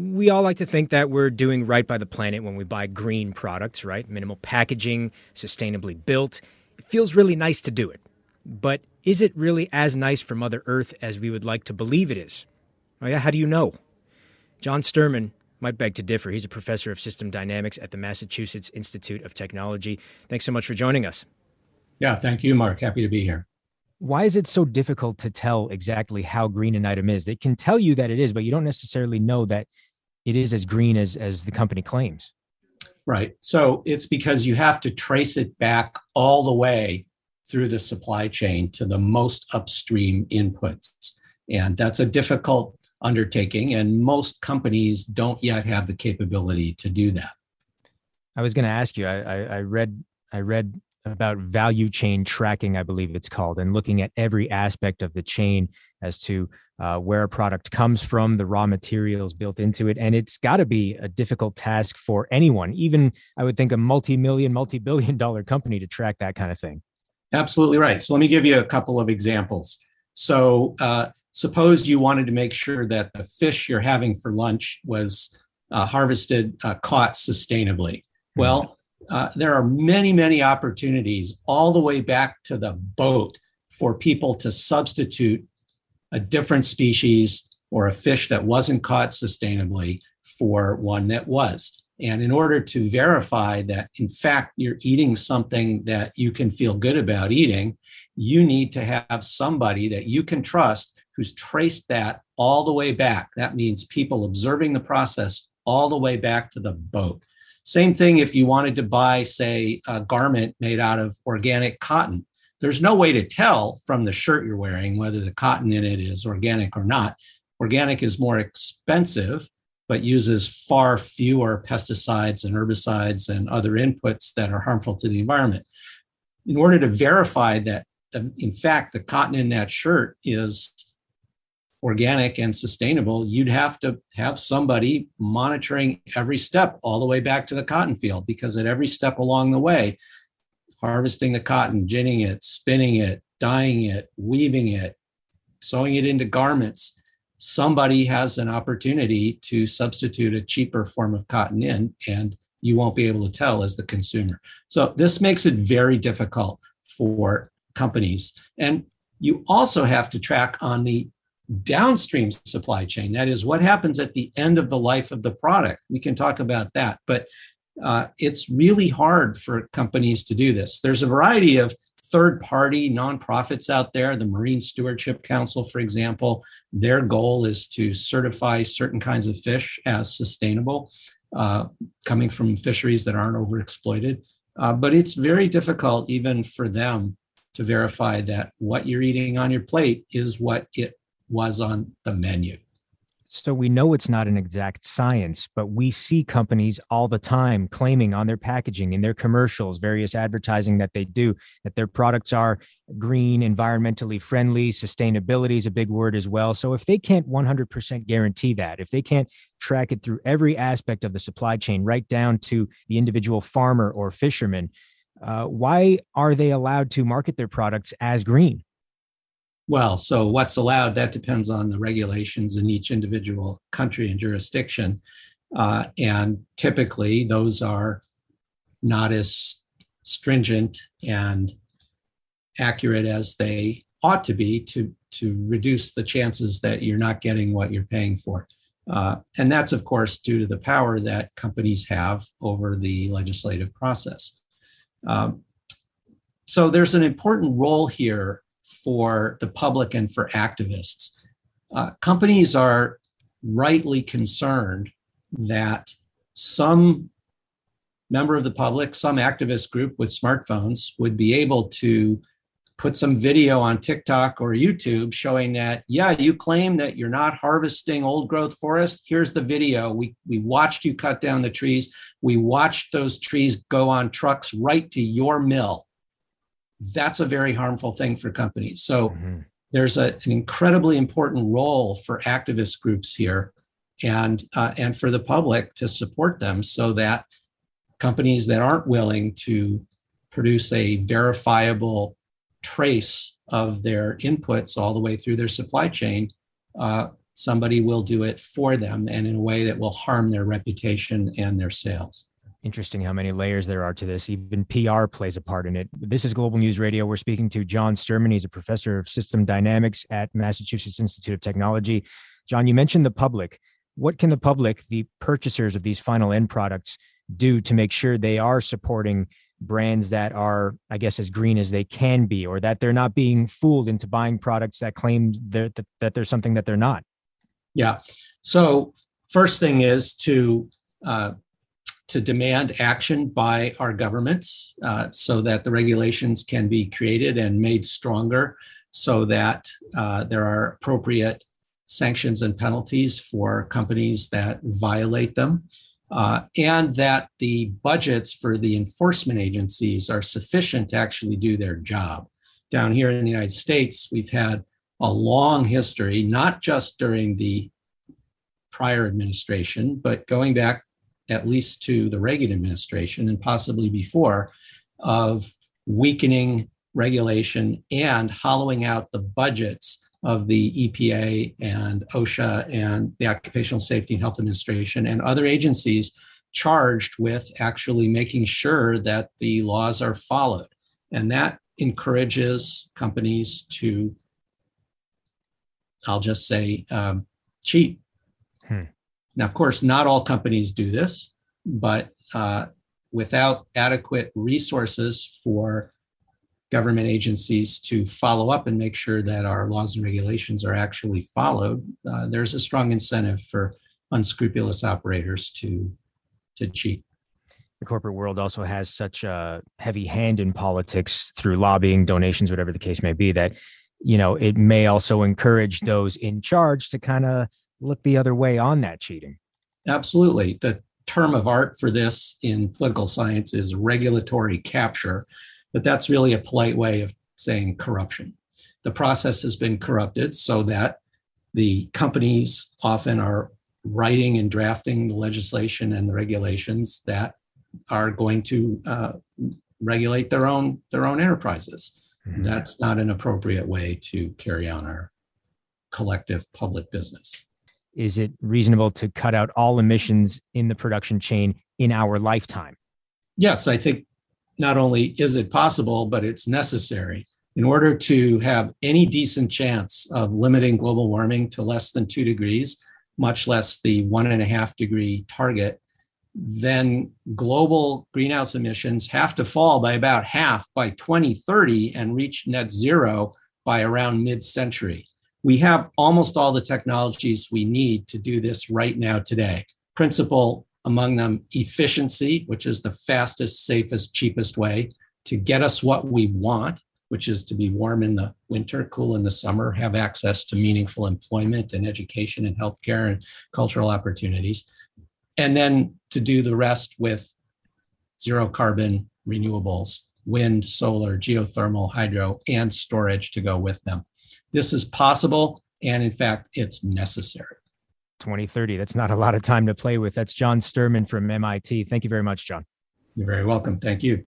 we all like to think that we're doing right by the planet when we buy green products, right? Minimal packaging, sustainably built. It feels really nice to do it. But is it really as nice for Mother Earth as we would like to believe it is? Oh, yeah, how do you know? John Sterman might beg to differ. He's a professor of system dynamics at the Massachusetts Institute of Technology. Thanks so much for joining us. Yeah, thank you, Mark. Happy to be here. Why is it so difficult to tell exactly how green an item is? They can tell you that it is, but you don't necessarily know that it is as green as, as the company claims. Right. So it's because you have to trace it back all the way through the supply chain to the most upstream inputs. And that's a difficult undertaking, and most companies don't yet have the capability to do that. I was going to ask you. I, I, I read I read about value chain tracking, I believe it's called, and looking at every aspect of the chain as to uh, where a product comes from, the raw materials built into it. And it's got to be a difficult task for anyone, even I would think a multi million, multi billion dollar company to track that kind of thing. Absolutely right. So let me give you a couple of examples. So, uh, suppose you wanted to make sure that the fish you're having for lunch was uh, harvested, uh, caught sustainably. Mm-hmm. Well, uh, there are many, many opportunities all the way back to the boat for people to substitute a different species or a fish that wasn't caught sustainably for one that was. And in order to verify that, in fact, you're eating something that you can feel good about eating, you need to have somebody that you can trust who's traced that all the way back. That means people observing the process all the way back to the boat. Same thing if you wanted to buy, say, a garment made out of organic cotton. There's no way to tell from the shirt you're wearing whether the cotton in it is organic or not. Organic is more expensive, but uses far fewer pesticides and herbicides and other inputs that are harmful to the environment. In order to verify that, in fact, the cotton in that shirt is organic and sustainable, you'd have to have somebody monitoring every step all the way back to the cotton field because at every step along the way, harvesting the cotton, ginning it, spinning it, dyeing it, weaving it, sewing it into garments, somebody has an opportunity to substitute a cheaper form of cotton in, and you won't be able to tell as the consumer. So this makes it very difficult for companies. And you also have to track on the downstream supply chain. That is what happens at the end of the life of the product. We can talk about that, but uh, it's really hard for companies to do this. There's a variety of third party nonprofits out there, the Marine Stewardship Council, for example. Their goal is to certify certain kinds of fish as sustainable, uh, coming from fisheries that aren't overexploited. Uh, but it's very difficult, even for them, to verify that what you're eating on your plate is what it was on the menu. So we know it's not an exact science, but we see companies all the time claiming on their packaging, in their commercials, various advertising that they do, that their products are green, environmentally friendly. Sustainability is a big word as well. So if they can't 100% guarantee that, if they can't track it through every aspect of the supply chain, right down to the individual farmer or fisherman, uh, why are they allowed to market their products as green? Well. So, what's allowed, that depends on the regulations in each individual country and jurisdiction. Uh, and typically, those are not as stringent and accurate as they ought to be to, to reduce the chances that you're not getting what you're paying for. Uh, and that's, of course, due to the power that companies have over the legislative process. Um, so there's an important role here for the public and for activists. Uh, companies are rightly concerned that some member of the public, some activist group with smartphones would be able to put some video on TikTok or YouTube showing that, yeah, you claim that you're not harvesting old growth forest. Here's the video. We, we watched you cut down the trees. We watched those trees go on trucks right to your mill that's a very harmful thing for companies. So mm-hmm. there's a, an incredibly important role for activist groups here and uh, and for the public to support them so that companies that aren't willing to produce a verifiable trace of their inputs all the way through their supply chain uh, somebody will do it for them and in a way that will harm their reputation and their sales. Interesting how many layers there are to this. Even PR plays a part in it. This is Global News Radio. We're speaking to John Sterman. He's a professor of system dynamics at Massachusetts Institute of Technology. John, you mentioned the public. What can the public, the purchasers of these final end products, do to make sure they are supporting brands that are, I guess, as green as they can be, or that they're not being fooled into buying products that claim that, that there's something that they're not? Yeah. So, first thing is to uh, to demand action by our governments uh, so that the regulations can be created and made stronger so that uh, there are appropriate sanctions and penalties for companies that violate them, uh, and that the budgets for the enforcement agencies are sufficient to actually do their job. Down here in the United States, we've had a long history, not just during the prior administration, but going back at least to the Reagan administration and possibly before, of weakening regulation and hollowing out the budgets of the EPA and OSHA and the Occupational Safety and Health Administration and other agencies charged with actually making sure that the laws are followed. And that encourages companies to, I'll just say, um, cheat Hmm. Now, of course, not all companies do this, but uh, without adequate resources for government agencies to follow up and make sure that our laws and regulations are actually followed, uh, there's a strong incentive for unscrupulous operators to to cheat. The corporate world also has such a heavy hand in politics through lobbying, donations, whatever the case may be, that you know it may also encourage those in charge to kind of look the other way on that cheating. Absolutely. The term of art for this in political science is regulatory capture, but that's really a polite way of saying corruption. The process has been corrupted so that the companies often are writing and drafting the legislation and the regulations that are going to uh, regulate their own their own enterprises. Mm-hmm. That's not an appropriate way to carry on our collective public business is it reasonable to cut out all emissions in the production chain in our lifetime? Yes, I think not only is it possible, but it's necessary. In order to have any decent chance of limiting global warming to less than two degrees, much less the one and a half degree target, then global greenhouse emissions have to fall by about half by 2030 and reach net zero by around mid century we have almost all the technologies we need to do this right now today. Principal among them efficiency, which is the fastest, safest, cheapest way to get us what we want, which is to be warm in the winter, cool in the summer, have access to meaningful employment and education and healthcare and cultural opportunities. And then to do the rest with zero carbon renewables, wind, solar, geothermal, hydro, and storage to go with them. This is possible. And in fact, it's necessary. 2030. That's not a lot of time to play with. That's John Sterman from MIT. Thank you very much, John. You're very welcome. Thank you.